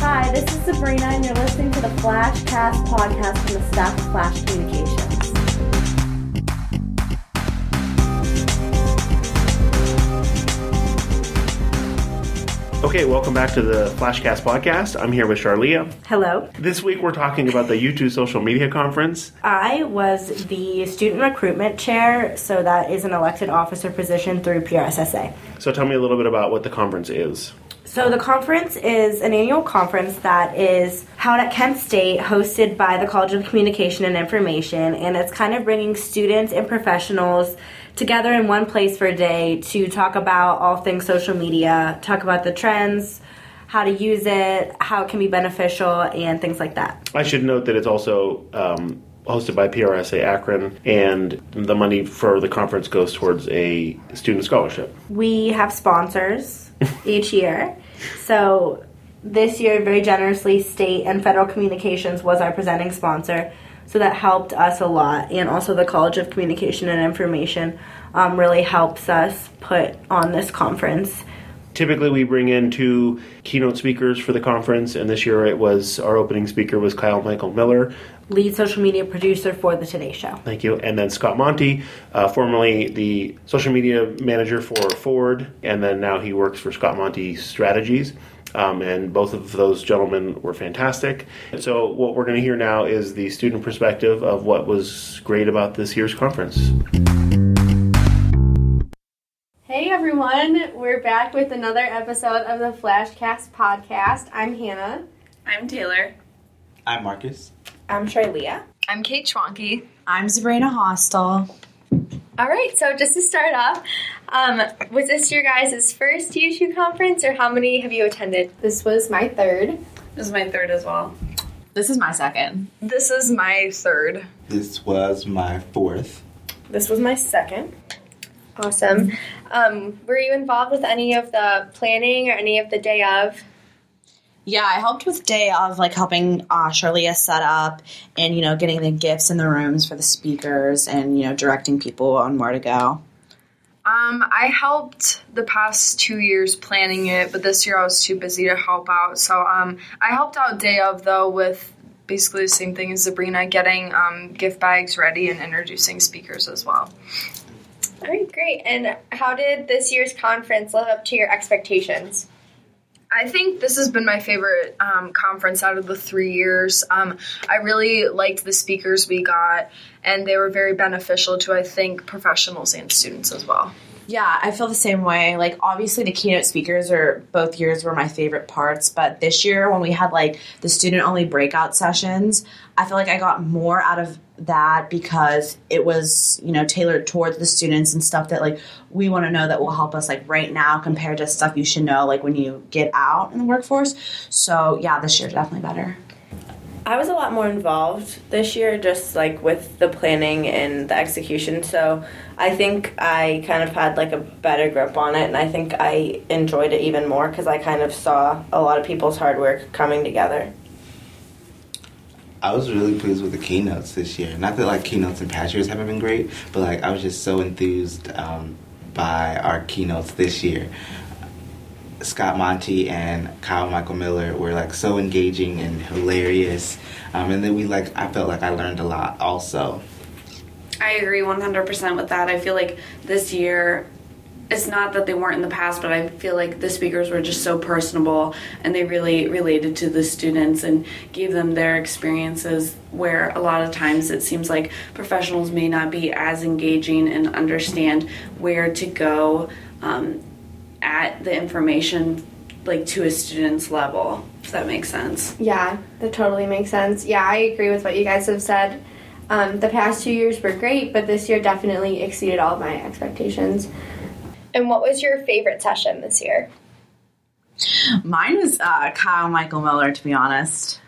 Hi, this is Sabrina, and you're listening to the Flashcast podcast from the staff of Flash Communications. Okay, welcome back to the Flashcast podcast. I'm here with Charlia. Hello. This week we're talking about the YouToo social media conference. I was the student recruitment chair, so that is an elected officer position through PRSSA. So tell me a little bit about what the conference is. So the conference is an annual conference that is held at Kent State, hosted by the College of Communication and Information, and it's kind of bringing students and professionals together in one place for a day to talk about all things social media, talk about the trends, how to use it, how it can be beneficial, and things like that. I should note that it's also um, hosted by PRSA Akron, and the money for the conference goes towards a student scholarship. We have sponsors each year. So this year, very generously, state and federal communications was our presenting sponsor. So that helped us a lot. And also, the College of Communication and Information um, really helps us put on this conference. Typically, we bring in two keynote speakers for the conference, and this year it was our opening speaker was Kyle Michael Miller, Lead social media producer for the Today Show. Thank you. And then Scott Monty, uh, formerly the social media manager for Ford, and then now he works for Scott Monty Strategies. Um, and both of those gentlemen were fantastic. And so, what we're going to hear now is the student perspective of what was great about this year's conference. Back with another episode of the Flashcast podcast. I'm Hannah. I'm Taylor. I'm Marcus. I'm Charlia. I'm Kate Schwanke. I'm Sabrina Hostel. All right, so just to start off, um, was this your guys' first YouToo conference, or how many have you attended? This was my third. This is my third as well. This is my second. This is my third. This was my fourth. This was my second. Awesome. Um, were you involved with any of the planning or any of the day of? Yeah, I helped with day of like helping uh, Charlia set up and you know getting the gifts in the rooms for the speakers and you know directing people on where to go. Um, I helped the past two years planning it, but this year I was too busy to help out. So um, I helped out day of though with basically the same thing as Sabrina, getting um, gift bags ready and introducing speakers as well. All right, great. And how did this year's conference live up to your expectations? I think this has been my favorite um, conference out of the three years. Um, I really liked the speakers we got, and they were very beneficial to, I think, professionals and students as well. Yeah, I feel the same way. Like obviously the keynote speakers are both years were my favorite parts, but this year when we had like the student only breakout sessions, I feel like I got more out of that because it was, you know, tailored towards the students and stuff that like we want to know that will help us like right now compared to stuff you should know like when you get out in the workforce. So, yeah, this year definitely better. I was a lot more involved this year, just like with the planning and the execution. So I think I kind of had like a better grip on it, and I think I enjoyed it even more because I kind of saw a lot of people's hard work coming together. I was really pleased with the keynotes this year. Not that like keynotes in past years haven't been great, but like I was just so enthused um, by our keynotes this year. Scott Monty and Kyle Michael Miller were like so engaging and hilarious, um, and then we like I felt like I learned a lot also. I agree 100% with that. I feel like this year, it's not that they weren't in the past, but I feel like the speakers were just so personable and they really related to the students and gave them their experiences. Where a lot of times it seems like professionals may not be as engaging and understand where to go um, at the information like to a student's level if that makes sense Yeah, that totally makes sense. Yeah, I agree with what you guys have said. Um, the past two years were great, but this year definitely exceeded all of my expectations. And what was your favorite session this year? Mine was uh, Kyle Michael Miller, to be honest.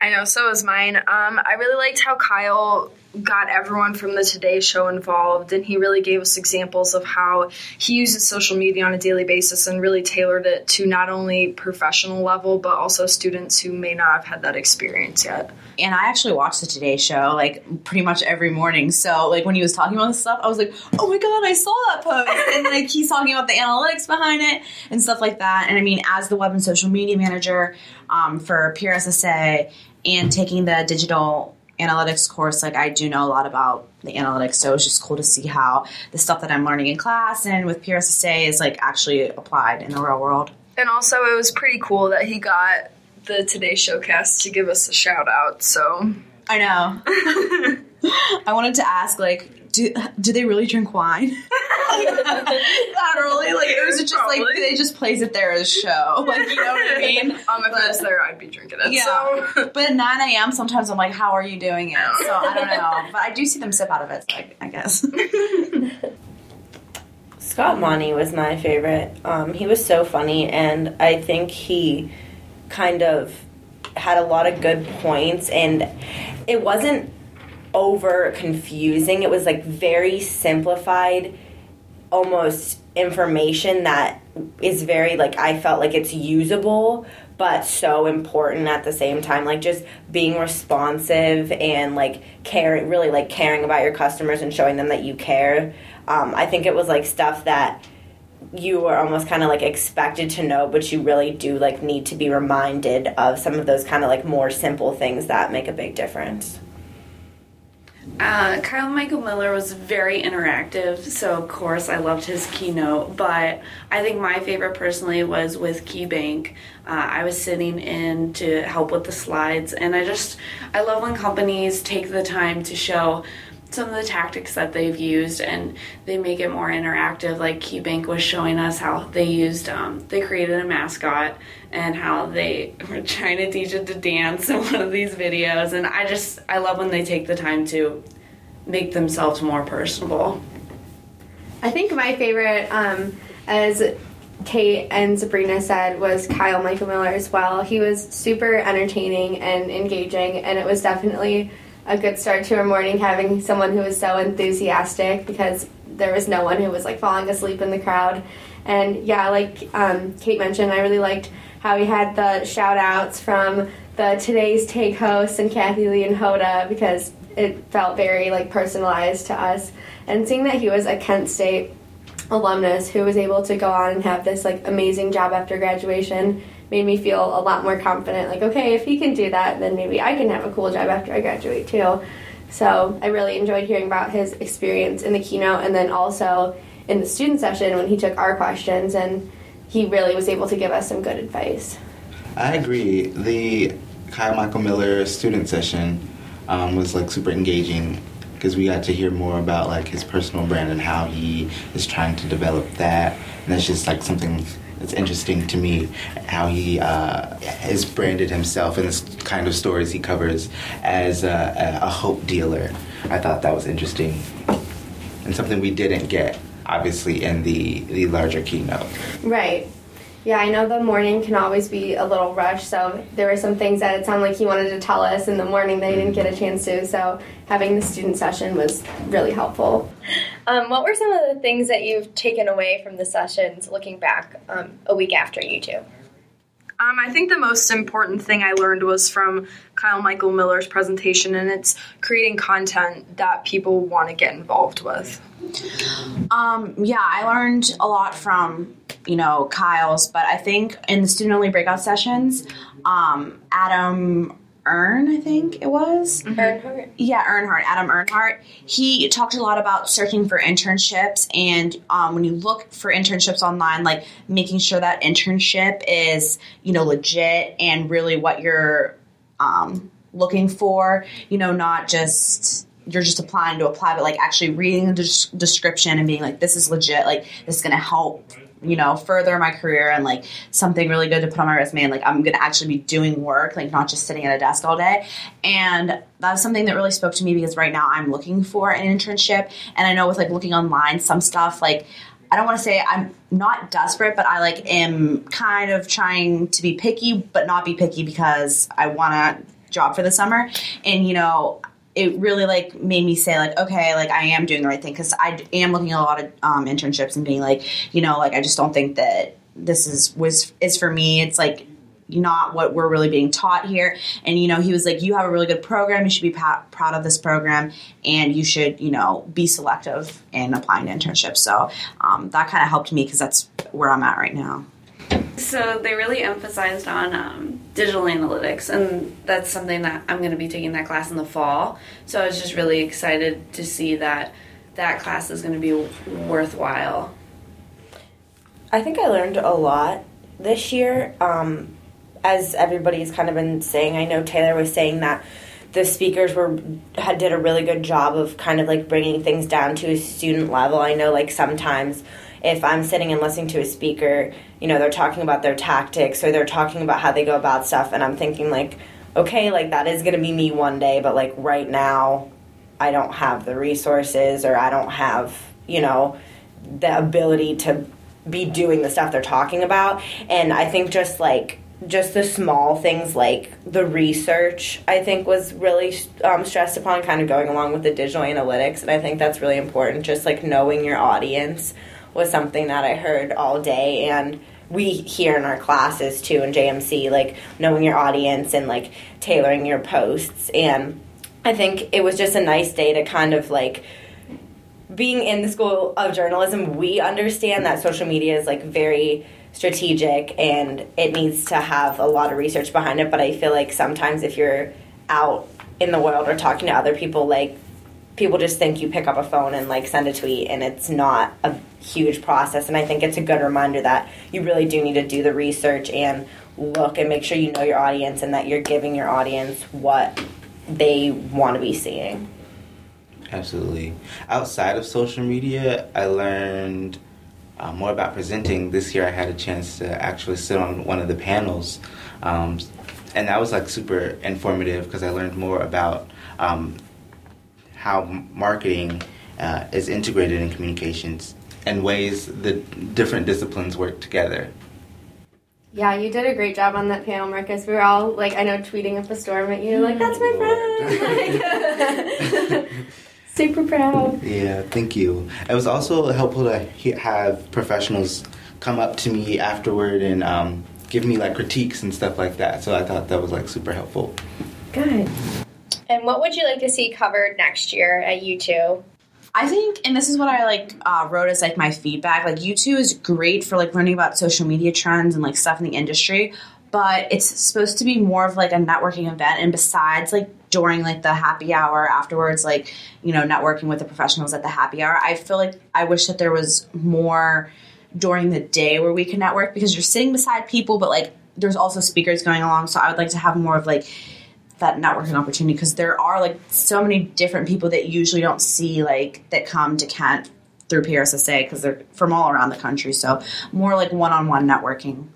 I know, so was mine. Um, I really liked how Kyle got everyone from the Today Show involved, and he really gave us examples of how he uses social media on a daily basis and really tailored it to not only professional level but also students who may not have had that experience yet. And I actually watch the Today Show like pretty much every morning. So like when he was talking about this stuff, I was like, oh my god, I saw that post. and like he's talking about the analytics behind it and stuff like that. And I mean, as the web and social media manager um, for PRSSA and taking the digital analytics course, like I do know a lot about the analytics, so it's just cool to see how the stuff that I'm learning in class and with PRSSA is like actually applied in the real world. And also, it was pretty cool that he got the Today Showcast to give us a shout out. So I know. I wanted to ask, like, do do they really drink wine? Not really. Like, or is it just like they just plays it there as a show? Like, you know what I mean? um, if I was there, I'd be drinking it. Yeah. So. But at 9 a.m., sometimes I'm like, how are you doing it? So I don't know. But I do see them sip out of it, so I, I guess. Scott Monty was my favorite. Um, he was so funny, and I think he kind of had a lot of good points, and it wasn't over confusing. It was like very simplified, almost information that is very like I felt like it's usable, but so important at the same time. Like just being responsive and like caring, really like caring about your customers and showing them that you care. Um, I think it was like stuff that you were almost kind of like expected to know, but you really do like need to be reminded of some of those kind of like more simple things that make a big difference. Uh, Kyle Michael Miller was very interactive, so of course I loved his keynote. But I think my favorite personally was with KeyBank. Uh, I was sitting in to help with the slides, and I just I love when companies take the time to show some of the tactics that they've used and they make it more interactive like KeyBank was showing us how they used um, they created a mascot and how they were trying to teach it to dance in one of these videos and I just I love when they take the time to make themselves more personable. I think my favorite, um, as Kate and Sabrina said, was Kyle Michael Miller as well. He was super entertaining and engaging, and it was definitely a good start to our morning having someone who was so enthusiastic because there was no one who was like falling asleep in the crowd. And yeah, like um, Kate mentioned, I really liked how he had the shout outs from the Today's Take hosts and Kathie Lee and Hoda because it felt very like personalized to us. And seeing that he was a Kent State alumnus who was able to go on and have this like amazing job after graduation made me feel a lot more confident like okay if he can do that then maybe i can have a cool job after i graduate too so i really enjoyed hearing about his experience in the keynote and then also in the student session when he took our questions and he really was able to give us some good advice I agree. The Kyle Michael Miller student session um, was like super engaging because we got to hear more about like his personal brand and how he is trying to develop that. And that's just like something that's interesting to me how he uh, has branded himself and this kind of stories he covers as a, a hope dealer. I thought that was interesting and something we didn't get obviously in the the larger keynote. Right. Yeah, I know the morning can always be a little rushed, so there were some things that it sounded like he wanted to tell us in the morning that he didn't get a chance to, so having the student session was really helpful. Um, what were some of the things that you've taken away from the sessions looking back um, a week after YouToo? Um, I think the most important thing I learned was from Kyle Michael Miller's presentation, and it's creating content that people want to get involved with. Um, yeah, I learned a lot from you know Kyle's, but I think in the student only breakout sessions, um, Adam Earn, I think it was. Earnhardt? Yeah, Earnhardt, Adam Earnhardt. He talked a lot about searching for internships, and um, when you look for internships online, like making sure that internship is you know legit and really what you're um, looking for. You know, not just you're just applying to apply, but like actually reading the des- description and being like, this is legit. Like this is going to help you know further my career and like something really good to put on my resume and like i'm gonna actually be doing work like not just sitting at a desk all day and that's something that really spoke to me because right now i'm looking for an internship and i know with like looking online some stuff like I don't want to say I'm not desperate, but I like am kind of trying to be picky, but not be picky because I want a job for the summer. And you know, it really like made me say like okay like i am doing the right thing. Because i am looking at a lot of um, internships and being like you know like i just don't think that this is was is for me. It's like not what we're really being taught here. And you know he was like you have a really good program. You should be proud of this program and you should you know be selective in applying to internships. So um, that kind of helped me because that's where i'm at right now So they really emphasized on um, digital analytics, and that's something that I'm going to be taking that class in the fall. So I was just really excited to see that that class is going to be worthwhile. I think I learned a lot this year. Um, as everybody's kind of been saying, I know Taylor was saying that the speakers were had did a really good job of kind of like bringing things down to a student level. I know like sometimes if I'm sitting and listening to a speaker, you know, they're talking about their tactics or they're talking about how they go about stuff and I'm thinking like, okay, like that is going to be me one day, but like right now I don't have the resources or I don't have, you know, the ability to be doing the stuff they're talking about. And I think just like just the small things like the research, I think was really um, stressed upon, kind of going along with the digital analytics. And I think that's really important. Just like knowing your audience was something that I heard all day. And we hear in our classes too in JMC, like knowing your audience and like tailoring your posts. And I think it was just a nice day to kind of like being in the school of journalism, we understand that social media is like very strategic and it needs to have a lot of research behind it. But I feel like sometimes if you're out in the world or talking to other people, like people just think you pick up a phone and like send a tweet and it's not a huge process. And I think it's a good reminder that you really do need to do the research and look and make sure you know your audience and that you're giving your audience what they want to be seeing. Absolutely. Outside of social media, I learned uh, more about presenting. This year, I had a chance to actually sit on one of the panels, um, and that was like super informative because I learned more about um, how marketing uh, is integrated in communications and ways the different disciplines work together. Yeah, you did a great job on that panel, Marcus. We were all like, I know, tweeting up a storm at you, like, that's my friend. Super proud. Yeah, thank you. It was also helpful to have professionals come up to me afterward and um, give me like critiques and stuff like that. So I thought that was like super helpful. Good. And what would you like to see covered next year at YouToo? I think, and this is what I like uh, wrote as like my feedback. Like YouToo is great for like learning about social media trends and like stuff in the industry, but it's supposed to be more of like a networking event. And besides, like during like the happy hour afterwards, like you know, networking with the professionals at the happy hour, I feel like I wish that there was more during the day where we can network because you're sitting beside people, but like there's also speakers going along. So I would like to have more of like that networking opportunity because there are like so many different people that usually don't see like that come to Kent through PRSSA because they're from all around the country. So more like one-on-one networking.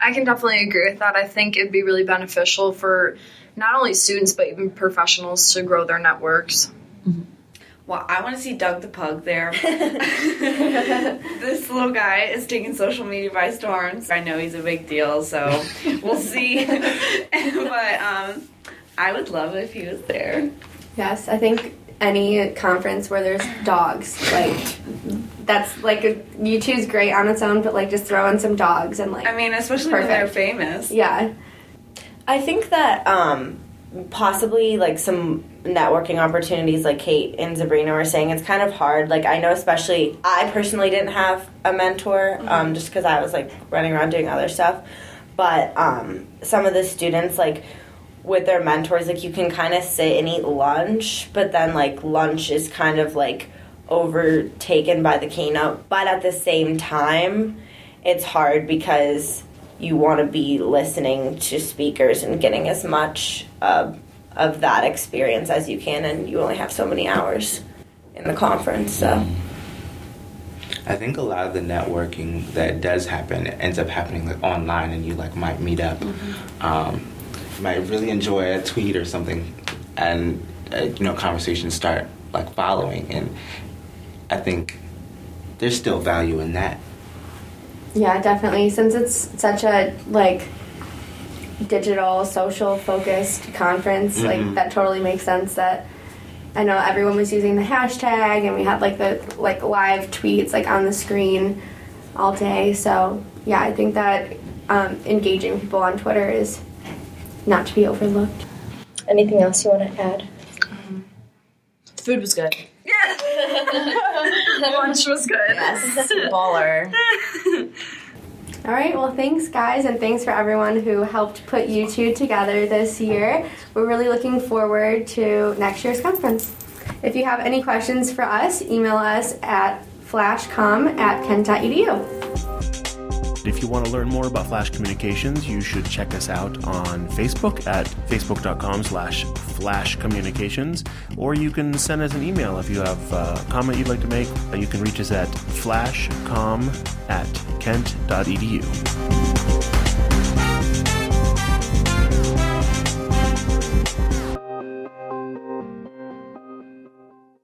I can definitely agree with that. I think it'd be really beneficial for not only students but even professionals to grow their networks. Well, I want to see Doug the Pug there. this little guy is taking social media by storm. I know he's a big deal, so we'll see. but um, I would love it if he was there. Yes, I think any conference where there's dogs, like, that's like, YouToo is great on its own, but like, just throw in some dogs and like, I mean, especially when they're famous. yeah. I think that um, possibly like some networking opportunities, like Kate and Sabrina were saying, it's kind of hard. Like I know, especially I personally didn't have a mentor, um, just because I was like running around doing other stuff. But um, some of the students, like with their mentors, like you can kind of sit and eat lunch, but then like lunch is kind of like overtaken by the keynote. But at the same time, it's hard because you want to be listening to speakers and getting as much uh, of that experience as you can, and you only have so many hours in the conference. So, I think a lot of the networking that does happen ends up happening like online, and you like might meet up. Um, you might really enjoy a tweet or something, and uh, you know conversations start like following, and I think there's still value in that. Yeah, definitely. Since it's such a like digital, social focused conference, Mhm. like that totally makes sense that I know everyone was using the hashtag, and we had like the like live tweets like on the screen all day. So yeah, I think that um, engaging people on Twitter is not to be overlooked. Anything else you want to add? The food was good. Yeah. Lunch was good. Yes, baller. All right, well, thanks, guys, and thanks for everyone who helped put YouToo together this year. We're really looking forward to next year's conference. If you have any questions for us, email us at flashcomm at kent.edu. If you want to learn more about Flash Communications, you should check us out on Facebook at facebook.com slash flash communications, or you can send us an email if you have a comment you'd like to make. You can reach us at flashcomm at kent.edu.